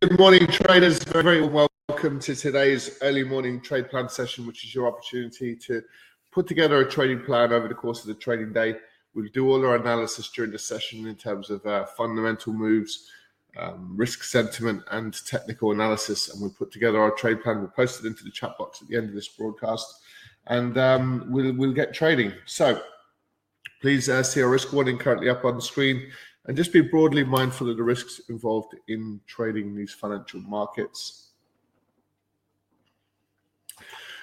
Good morning, traders. Very, very welcome to today's early morning trade plan session, which is your opportunity to put together a trading plan over the course of the trading day. We'll do all our analysis during the session in terms of uh, fundamental moves, um, risk sentiment, and technical analysis. And we'll put together our trade plan. We'll post it into the chat box at the end of this broadcast, and um, we'll we'll get trading. So please uh, see our risk warning currently up on the screen and just be broadly mindful of the risks involved in trading these financial markets.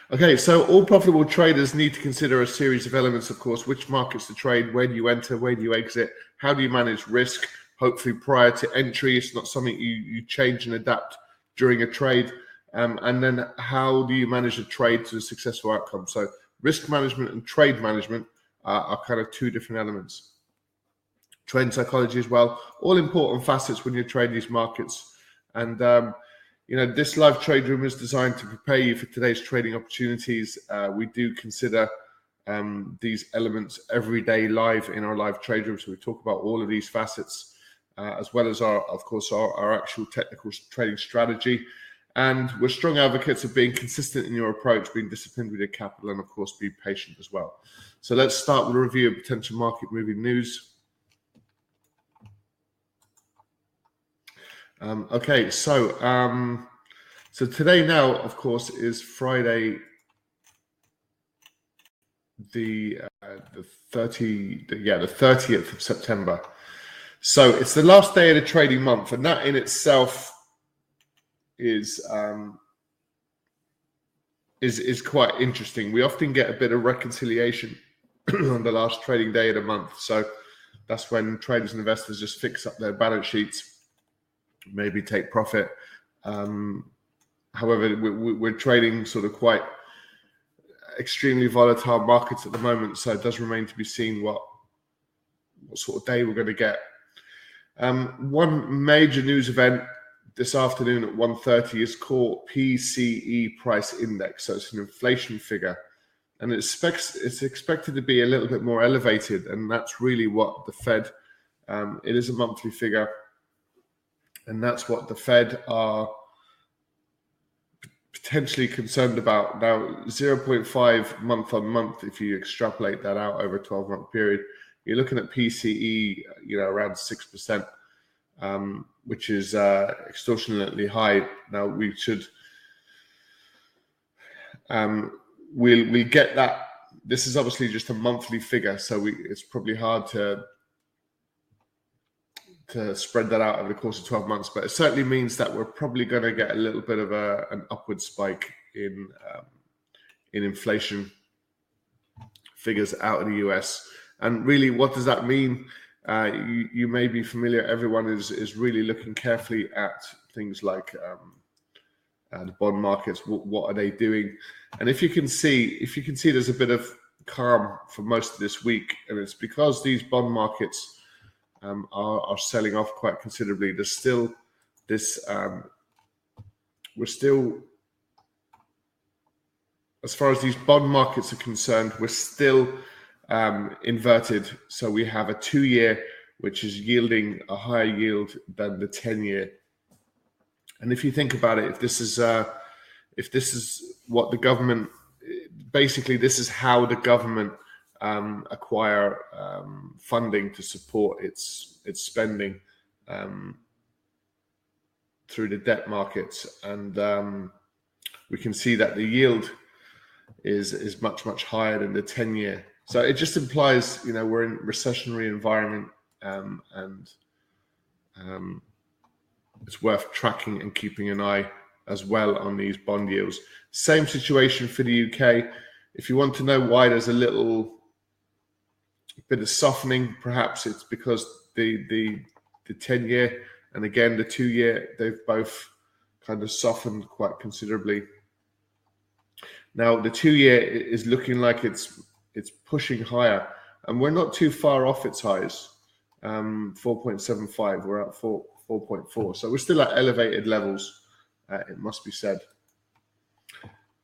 Okay, so all profitable traders need to consider a series of elements, of course, which markets to trade, where do you enter, where do you exit, how do you manage risk, hopefully prior to entry. It's not something you, you change and adapt during a trade. Um, and then how do you manage a trade to a successful outcome? So risk management and trade management are, are kind of two different elements trend psychology as well. All important facets when you trade these markets. And um, you know, this live trade room is designed to prepare you for today's trading opportunities. Uh, we do consider um, these elements every day live in our live trade room. So we talk about all of these facets, uh, as well as our, of course, our, our actual technical trading strategy. And we're strong advocates of being consistent in your approach, being disciplined with your capital, and of course, be patient as well. So let's start with a review of potential market moving news. Um, okay, so um, so today now, of course, is Friday, the uh, the thirty, yeah, the thirtieth of September. So it's the last day of the trading month, and that in itself is um, is is quite interesting. We often get a bit of reconciliation on the last trading day of the month, so that's when traders and investors just fix up their balance sheets maybe take profit. Um, however, we, are trading sort of quite extremely volatile markets at the moment, so it does remain to be seen what what sort of day we're going to get. Um, one major news event this afternoon at 1.30 is called PCE price index. So it's an inflation figure. And it expects, it's expected to be a little bit more elevated. And that's really what the Fed, um, it is a monthly figure and that's what the Fed are potentially concerned about. Now, 0.5 month on month, if you extrapolate that out over a 12 month period, you're looking at PCE, you know, around 6%, um, which is uh, extortionately high. Now, we should, um, we'll, we get that. This is obviously just a monthly figure, so we, it's probably hard to to spread that out over the course of 12 months, but it certainly means that we're probably going to get a little bit of a, an upward spike in um, in inflation figures out of the US. And really, what does that mean? Uh, you, you may be familiar. Everyone is is really looking carefully at things like um, uh, the bond markets. What, what are they doing? And if you can see, if you can see, there's a bit of calm for most of this week, and it's because these bond markets um, are, are selling off quite considerably. There's still this, um, we're still, as far as these bond markets are concerned, we're still um, inverted. So we have a two year, which is yielding a higher yield than the 10 year. And if you think about it, if this is, uh, if this is what the government, basically, this is how the government um, acquire um, funding to support its its spending um, through the debt markets, and um, we can see that the yield is is much much higher than the ten year. So it just implies, you know, we're in recessionary environment, um, and um, it's worth tracking and keeping an eye as well on these bond yields. Same situation for the UK. If you want to know why there's a little bit of softening. Perhaps it's because the the the ten year and again the two year they've both kind of softened quite considerably. Now the two year is looking like it's it's pushing higher, and we're not too far off its highs. Um, 4.75. We're at 4 4.4. So we're still at elevated levels. Uh, it must be said.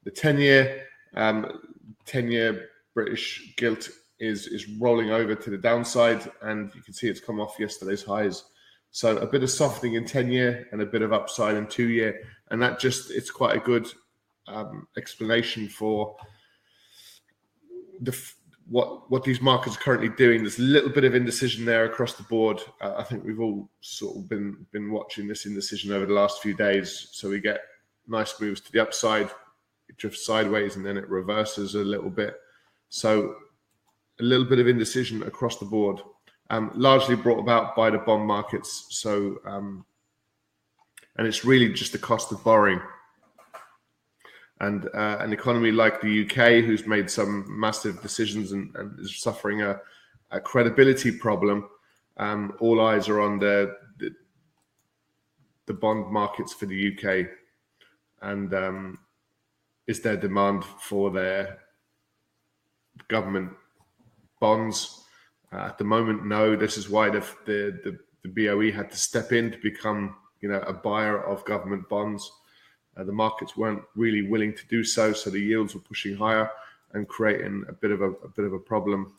The 10 year um, 10 year British gilt is is rolling over to the downside, and you can see it's come off yesterday's highs. So a bit of softening in 10 year and a bit of upside in two year. And that just, it's quite a good um, explanation for the what what these markets are currently doing. There's a little bit of indecision there across the board. Uh, I think we've all sort of been been watching this indecision over the last few days. So we get nice moves to the upside, it drifts sideways, and then it reverses a little bit. So a little bit of indecision across the board, um, largely brought about by the bond markets. So um, and it's really just the cost of borrowing and uh, an economy like the UK, who's made some massive decisions and, and is suffering a, a credibility problem, um, all eyes are on the, the, the bond markets for the UK, and um, is there demand for their government bonds? Uh, at the moment, no. This is why the, the the the BOE had to step in to become, you know, a buyer of government bonds. Uh, the markets weren't really willing to do so, so the yields were pushing higher and creating a bit of a, a bit of a problem.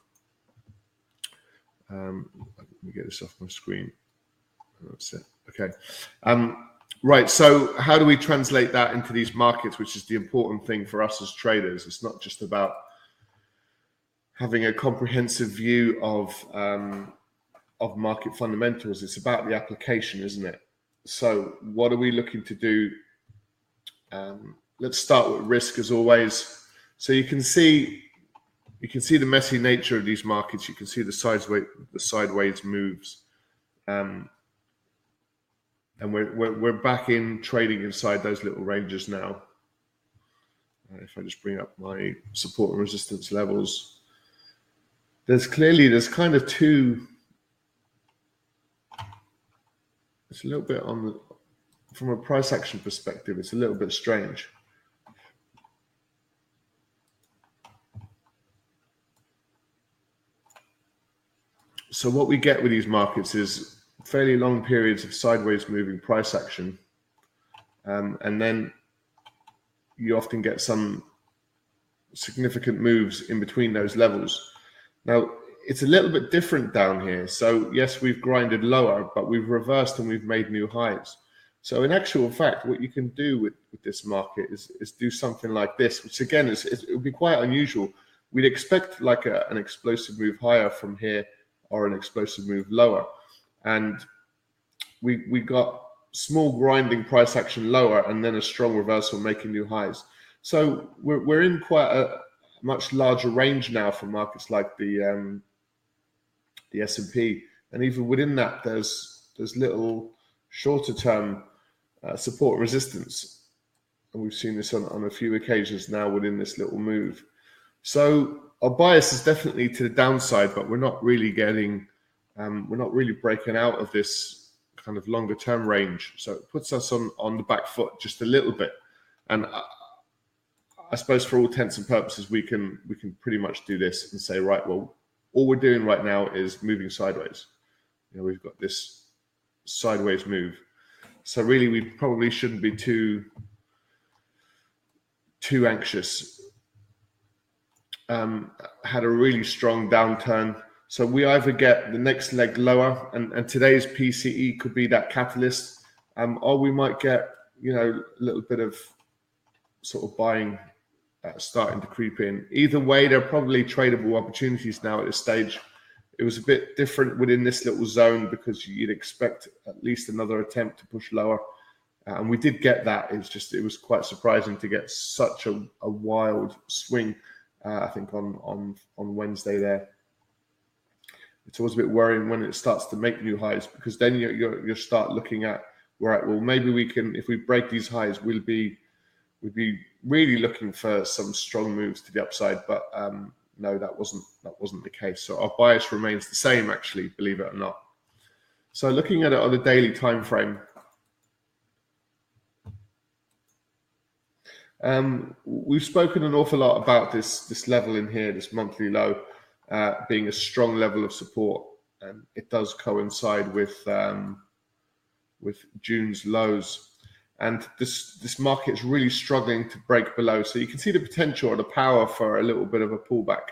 Um, let me get this off my screen. That's it. Okay. Um, right. So, how do we translate that into these markets, which is the important thing for us as traders? It's not just about having a comprehensive view of um, of market fundamentals. It's about the application, isn't it? So, what are we looking to do um, let's start with risk as always. So you can see you can see the messy nature of these markets. You can see the sideways the sideways moves, um, and we're, we're we're back in trading inside those little ranges now. Uh, if I just bring up my support and resistance levels, there's clearly there's kind of two. It's a little bit on the from a price action perspective, it's a little bit strange. So what we get with these markets is fairly long periods of sideways moving price action, um, and then you often get some significant moves in between those levels. Now it's a little bit different down here. So yes, we've grinded lower, but we've reversed and we've made new highs. So in actual fact, what you can do with, with this market is, is do something like this, which again is, is it would be quite unusual. We'd expect like a, an explosive move higher from here or an explosive move lower. And we we got small grinding price action lower and then a strong reversal making new highs. So we're, we're in quite a much larger range now for markets like the um, the S&P. And even within that, there's there's little shorter term uh, support resistance. And we've seen this on, on a few occasions now within this little move. So our bias is definitely to the downside, but we're not really getting, um, we're not really breaking out of this kind of longer term range. So it puts us on, on the back foot just a little bit. And I, I suppose for all intents and purposes, we can we can pretty much do this and say, right, well, all we're doing right now is moving sideways. You know, we've got this sideways move. So really, we probably shouldn't be too too anxious. Um, had a really strong downturn. So we either get the next leg lower, and, and today's PCE could be that catalyst, um, or we might get you know a little bit of sort of buying uh, starting to creep in. Either way, there are probably tradable opportunities now at this stage it was a bit different within this little zone because you'd expect at least another attempt to push lower. Uh, and we did get that. It was just, it was quite surprising to get such a, a wild swing, uh, I think, on, on, on Wednesday there. It's always a bit worrying when it starts to make new highs because then you, you, you start looking at, right, well, maybe we can, if we break these highs, we'll be, we'll be really looking for some strong moves to the upside. But, um, no, that wasn't that wasn't the case. So our bias remains the same, actually, believe it or not. So looking at it on a daily time frame, um, we've spoken an awful lot about this this level in here, this monthly low, uh, being a strong level of support, and it does coincide with um, with June's lows and this this market is really struggling to break below. So you can see the potential or the power for a little bit of a pullback,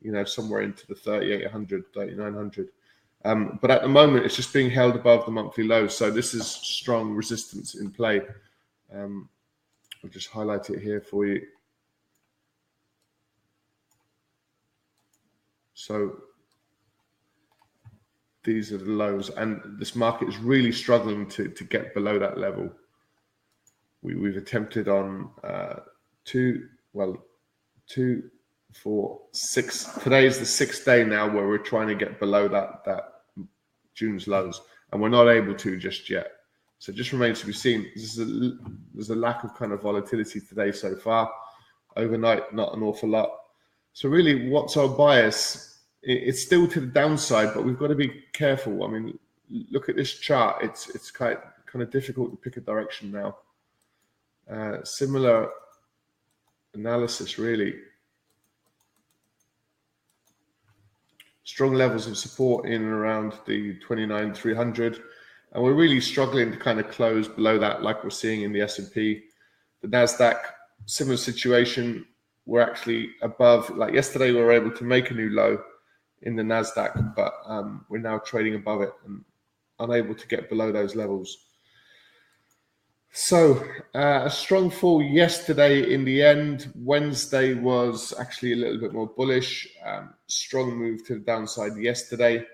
you know, somewhere into the 3800, 3900. Um, but at the moment, it's just being held above the monthly lows. So this is strong resistance in play. Um, I'll just highlight it here for you. So these are the lows, and this market is really struggling to, to get below that level. We, we've attempted on uh, two, well, two, four, six. Today is the sixth day now where we're trying to get below that that June's lows, and we're not able to just yet. So it just remains to be seen. There's a, there's a lack of kind of volatility today so far. Overnight, not an awful lot. So really, what's our bias? It's still to the downside, but we've got to be careful. I mean, look at this chart. It's it's quite kind of difficult to pick a direction now. Uh, similar analysis, really. strong levels of support in and around the 29 300 and we're really struggling to kind of close below that like we're seeing in the S&P the Nasdaq similar situation. We're actually above like yesterday we were able to make a new low in the Nasdaq but um, we're now trading above it and unable to get below those levels so, uh, a strong fall yesterday in the end. Wednesday was actually a little bit more bullish. Um, strong move to the downside yesterday.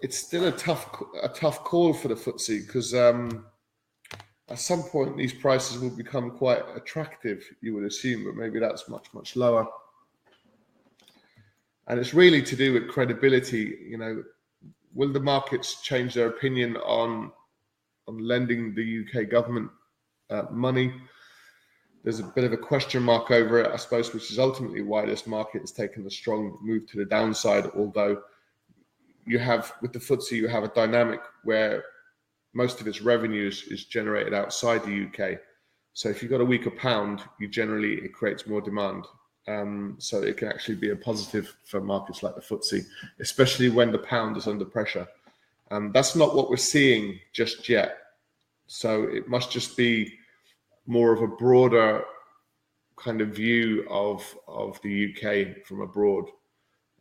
It's still a tough, a tough call for the FTSE because um, at some point these prices will become quite attractive. You would assume, but maybe that's much, much lower. And it's really to do with credibility. You know, will the markets change their opinion on on lending the UK government uh, money? There's a bit of a question mark over it, I suppose, which is ultimately why this market has taken a strong move to the downside. Although you have with the FTSE, you have a dynamic where most of its revenues is generated outside the UK. So if you've got a weaker pound, you generally it creates more demand. Um, so it can actually be a positive for markets like the FTSE, especially when the pound is under pressure. Um, that's not what we're seeing just yet. So it must just be more of a broader kind of view of of the UK from abroad.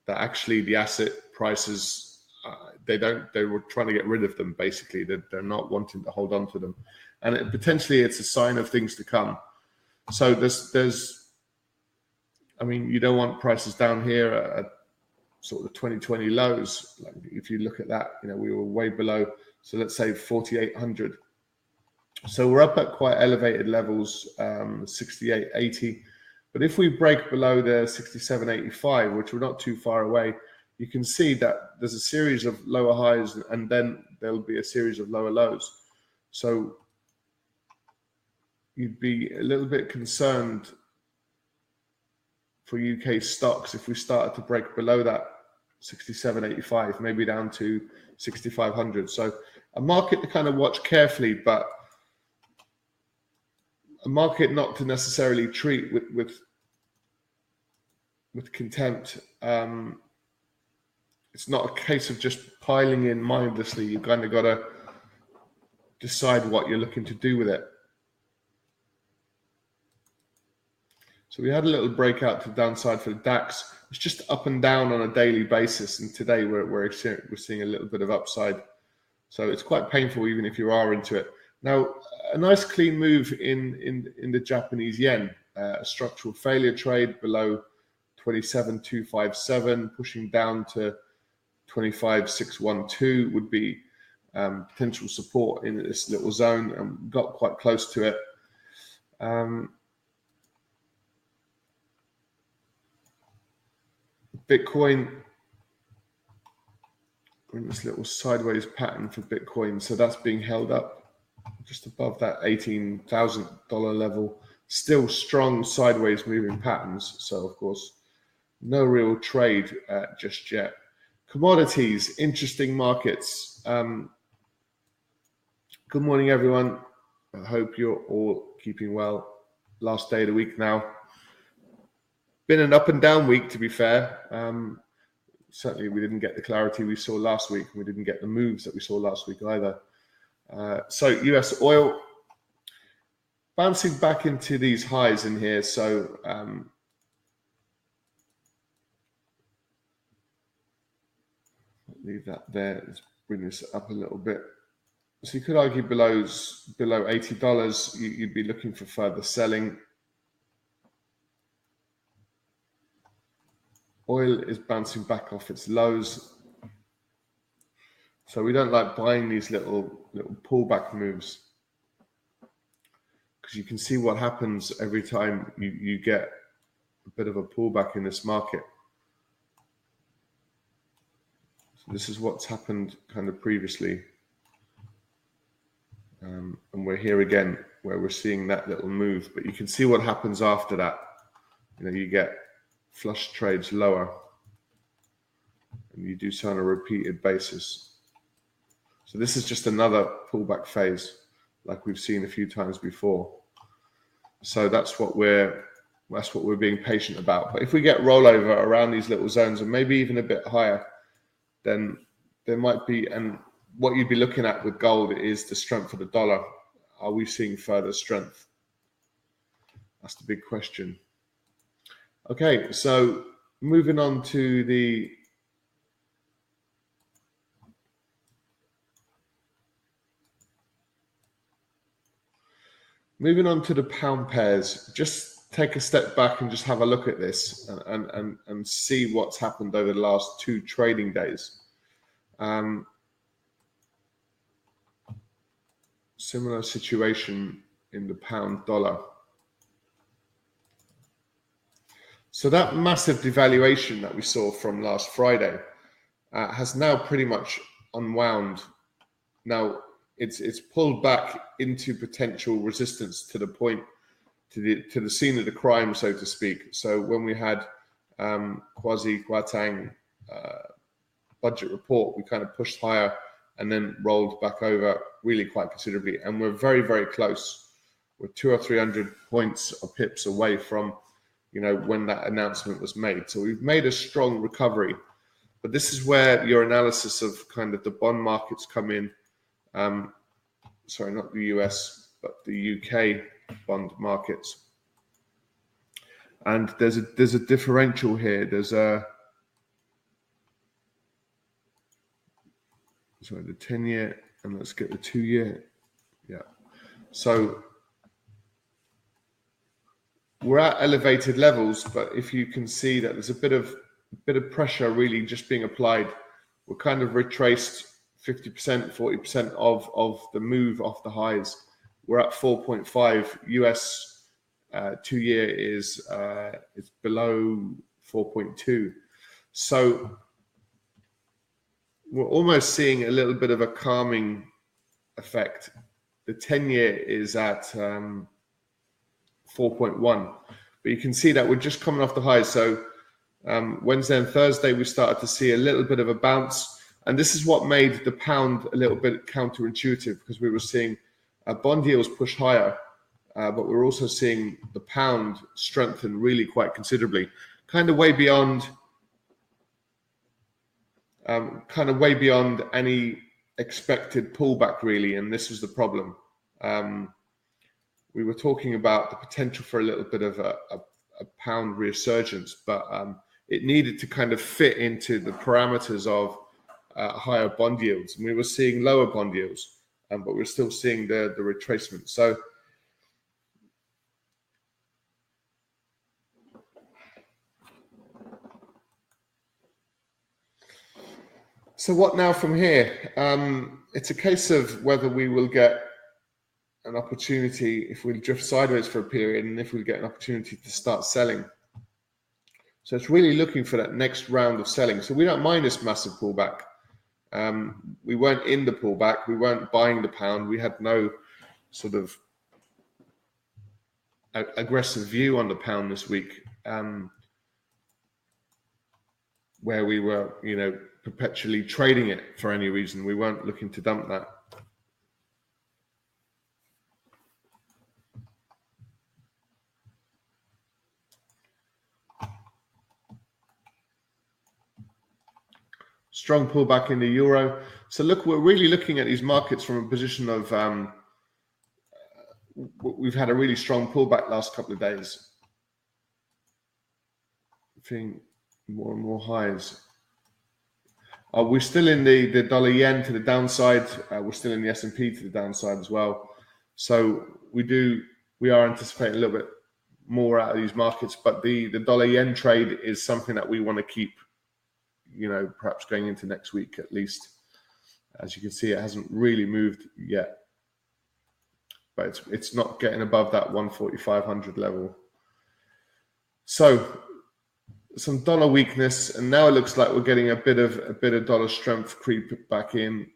That actually the asset prices uh, they don't they were trying to get rid of them basically. They're, they're not wanting to hold on to them, and it, potentially it's a sign of things to come. So there's there's I mean, you don't want prices down here at, sort of the 2020 lows. Like if you look at that, you know, we were way below. So let's say 4,800. So we're up at quite elevated levels, um, 68.80. But if we break below the 67.85, which we're not too far away, you can see that there's a series of lower highs and then there'll be a series of lower lows. So you'd be a little bit concerned for UK stocks if we started to break below that 67.85, maybe down to 6,500. So a market to kind of watch carefully, but a market not to necessarily treat with with with contempt. Um, it's not a case of just piling in mindlessly. You kind of got to decide what you're looking to do with it. So we had a little breakout to the downside for the DAX. It's just up and down on a daily basis, and today we're we're, we're seeing a little bit of upside. So it's quite painful, even if you are into it. Now, a nice clean move in in in the Japanese yen, uh, a structural failure trade below 27,257, pushing down to 25,612 would be um, potential support in this little zone, and got quite close to it. Um, Bitcoin in this little sideways pattern for Bitcoin. So that's being held up just above that $18,000 level. Still strong sideways moving patterns. So, of course, no real trade uh, just yet. Commodities, interesting markets. Um, good morning, everyone. I hope you're all keeping well. Last day of the week now been an up and down week, to be fair. Um, certainly, we didn't get the clarity we saw last week. We didn't get the moves that we saw last week either. Uh, so, US oil bouncing back into these highs in here. So, um, leave that there. Let's bring this up a little bit. So you could argue below below eighty dollars, you'd be looking for further selling. Oil is bouncing back off its lows, so we don't like buying these little little pullback moves because you can see what happens every time you, you get a bit of a pullback in this market. So this is what's happened kind of previously. Um, and we're here again where we're seeing that little move, but you can see what happens after that. You know, you get flush trades lower and you do so on a repeated basis. So this is just another pullback phase like we've seen a few times before. So that's what we're that's what we're being patient about. But if we get rollover around these little zones and maybe even a bit higher, then there might be and what you'd be looking at with gold is the strength of the dollar. Are we seeing further strength? That's the big question. Okay, so moving on to the moving on to the pound pairs. Just take a step back and just have a look at this and and and, and see what's happened over the last two trading days. Um, similar situation in the pound dollar. So that massive devaluation that we saw from last Friday uh, has now pretty much unwound. Now it's it's pulled back into potential resistance to the point to the to the scene of the crime, so to speak. So when we had um, Kwasi Kwarteng uh, budget report, we kind of pushed higher and then rolled back over really quite considerably. And we're very, very close. We're two or three hundred points or pips away from, you know, when that announcement was made. So we've made a strong recovery. But this is where your analysis of kind of the bond markets come in. Um, sorry, not the US, but the UK bond markets. And there's a there's a differential here. There's a sorry, the 10 year, and let's get the two year. Yeah. So we're at elevated levels, but if you can see that there's a bit of a bit of pressure really just being applied, we're kind of retraced 50%, 40% of, of the move off the highs. We're at 4.5 US uh, two year is uh, is below 4.2. So we're almost seeing a little bit of a calming effect. The 10 year is at um, 4.1, but you can see that we're just coming off the highs. So um, Wednesday and Thursday, we started to see a little bit of a bounce. And this is what made the pound a little bit counterintuitive because we were seeing uh, bond yields push higher, uh, but we're also seeing the pound strengthen really quite considerably, kind of way beyond um, kind of way beyond any expected pullback, really. And this was the problem. Um, we were talking about the potential for a little bit of a, a, a pound resurgence, but um, it needed to kind of fit into the parameters of uh, higher bond yields. And we were seeing lower bond yields, um, but we we're still seeing the, the retracement. So So what now from here? Um, it's a case of whether we will get an opportunity if we drift sideways for a period, and if we get an opportunity to start selling. So it's really looking for that next round of selling. So we don't mind this massive pullback. Um, we weren't in the pullback. We weren't buying the pound. We had no sort of aggressive view on the pound this week, um, where we were, you know, perpetually trading it for any reason. We weren't looking to dump that. Strong pullback in the euro. So look, we're really looking at these markets from a position of um, we've had a really strong pullback last couple of days. Feeling more and more highs. Uh, we're still in the, the dollar yen to the downside. Uh, we're still in the S&P to the downside as well. So we do we are anticipating a little bit more out of these markets, but the the dollar yen trade is something that we want to keep, you know, perhaps going into next week at least. As you can see, it hasn't really moved yet, but it's it's not getting above that 14500 level. So some dollar weakness, and now it looks like we're getting a bit of a bit of dollar strength creep back in.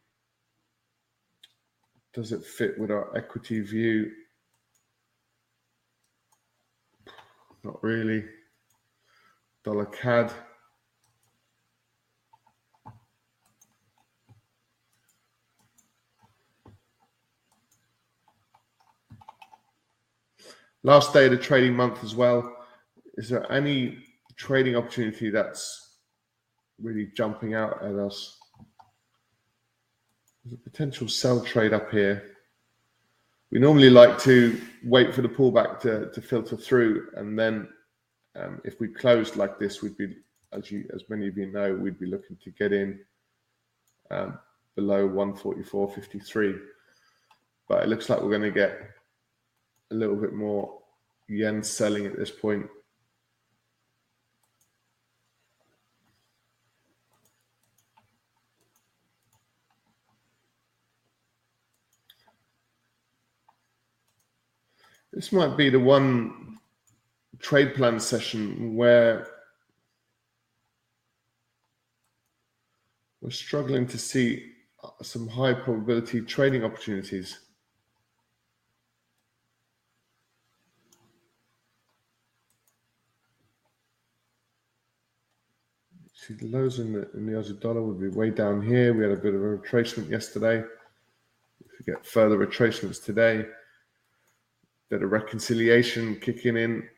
Does it fit with our equity view? Not really. Dollar CAD. Last day of the trading month as well. Is there any trading opportunity that's really jumping out at us. There's a potential sell trade up here. We normally like to wait for the pullback to, to filter through, and then um, if we closed like this, we'd be, as you, as many of you know, we'd be looking to get in um, below 144.53. But it looks like we're going to get a little bit more yen selling at this point. This might be the one trade plan session where we're struggling to see some high probability trading opportunities. See the lows in the in the Aussie dollar would be way down here. We had a bit of a retracement yesterday. If we get further retracements today, bit of reconciliation kicking in.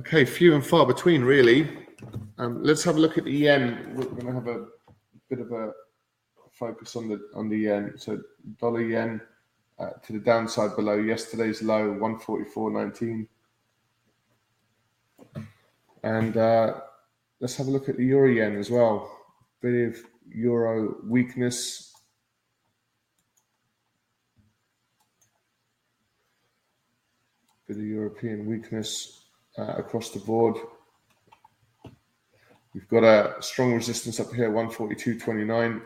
Okay, few and far between, really. Um, let's have a look at the yen. We're going to have a bit of a focus on the on the yen. So dollar yen uh, to the downside below yesterday's low, one forty four nineteen. And uh, let's have a look at the euro yen as well. Bit of euro weakness. Bit of European weakness uh, across the board. We've got a strong resistance up here, 142.29.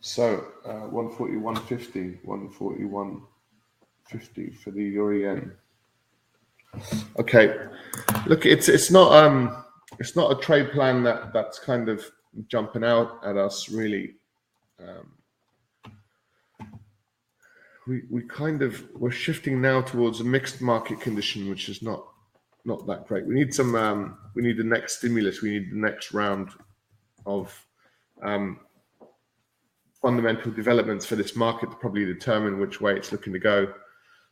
So uh, 141.50, 141.50 for the euro yen. Okay, look, it's it's not um it's not a trade plan that that's kind of jumping out at us really. Um, we we kind of we're shifting now towards a mixed market condition, which is not not that great. We need some um, we need the next stimulus. We need the next round of um, fundamental developments for this market to probably determine which way it's looking to go.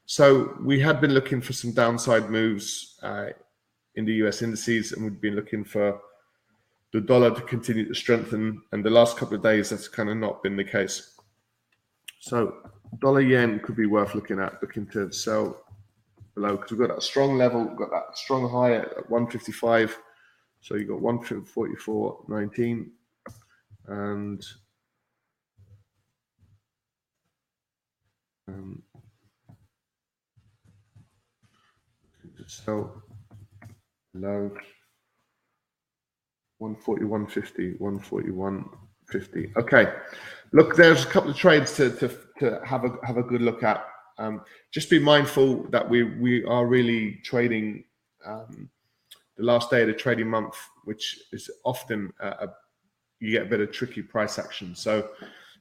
So we had been looking for some downside moves uh, in the US indices, and we've been looking for the dollar to continue to strengthen. And the last couple of days, that's kind of not been the case. So dollar yen could be worth looking at, looking to sell below because we've got that strong level, we've got that strong high at 155. So you've got 144.19 and um, So low 141.50, 141.50. Okay. Look, there's a couple of trades to, to, to have a have a good look at. Um, just be mindful that we we are really trading um, the last day of the trading month, which is often a, a, you get a bit of tricky price action. So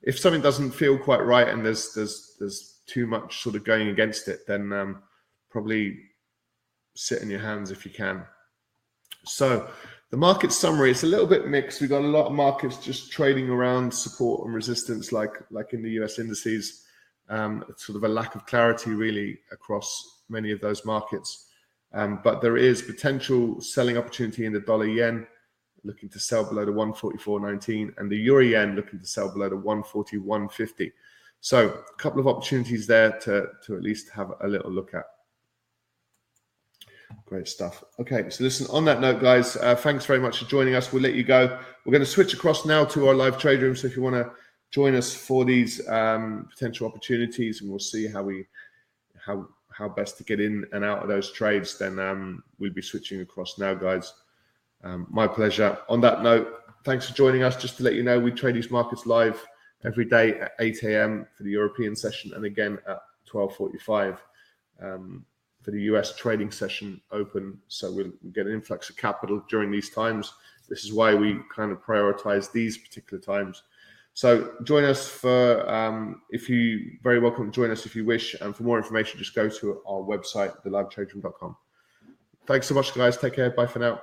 if something doesn't feel quite right and there's there's there's too much sort of going against it, then um, probably sit in your hands if you can. So the market summary, it's a little bit mixed. We've got a lot of markets just trading around support and resistance, like like in the US indices. Um, sort of a lack of clarity really across many of those markets. Um, but there is potential selling opportunity in the dollar yen looking to sell below the 144.19, and the euro yen looking to sell below the 141.50. So a couple of opportunities there to, to at least have a little look at. Great stuff. Okay, so listen, on that note, guys, uh, thanks very much for joining us. We'll let you go. We're going to switch across now to our live trade room. So if you want to join us for these um, potential opportunities, and we'll see how we how how best to get in and out of those trades, then um, we'll be switching across now, guys. Um, my pleasure. On that note, thanks for joining us. Just to let you know, we trade these markets live every day at 8 a.m. for the European session, and again at 12:45 um, for the US trading session open. So we'll get an influx of capital during these times. This is why we kind of prioritize these particular times. So join us for um, if you very welcome to join us if you wish. And for more information, just go to our website, thelivetraderoom.com. Thanks so much, guys. Take care. Bye for now.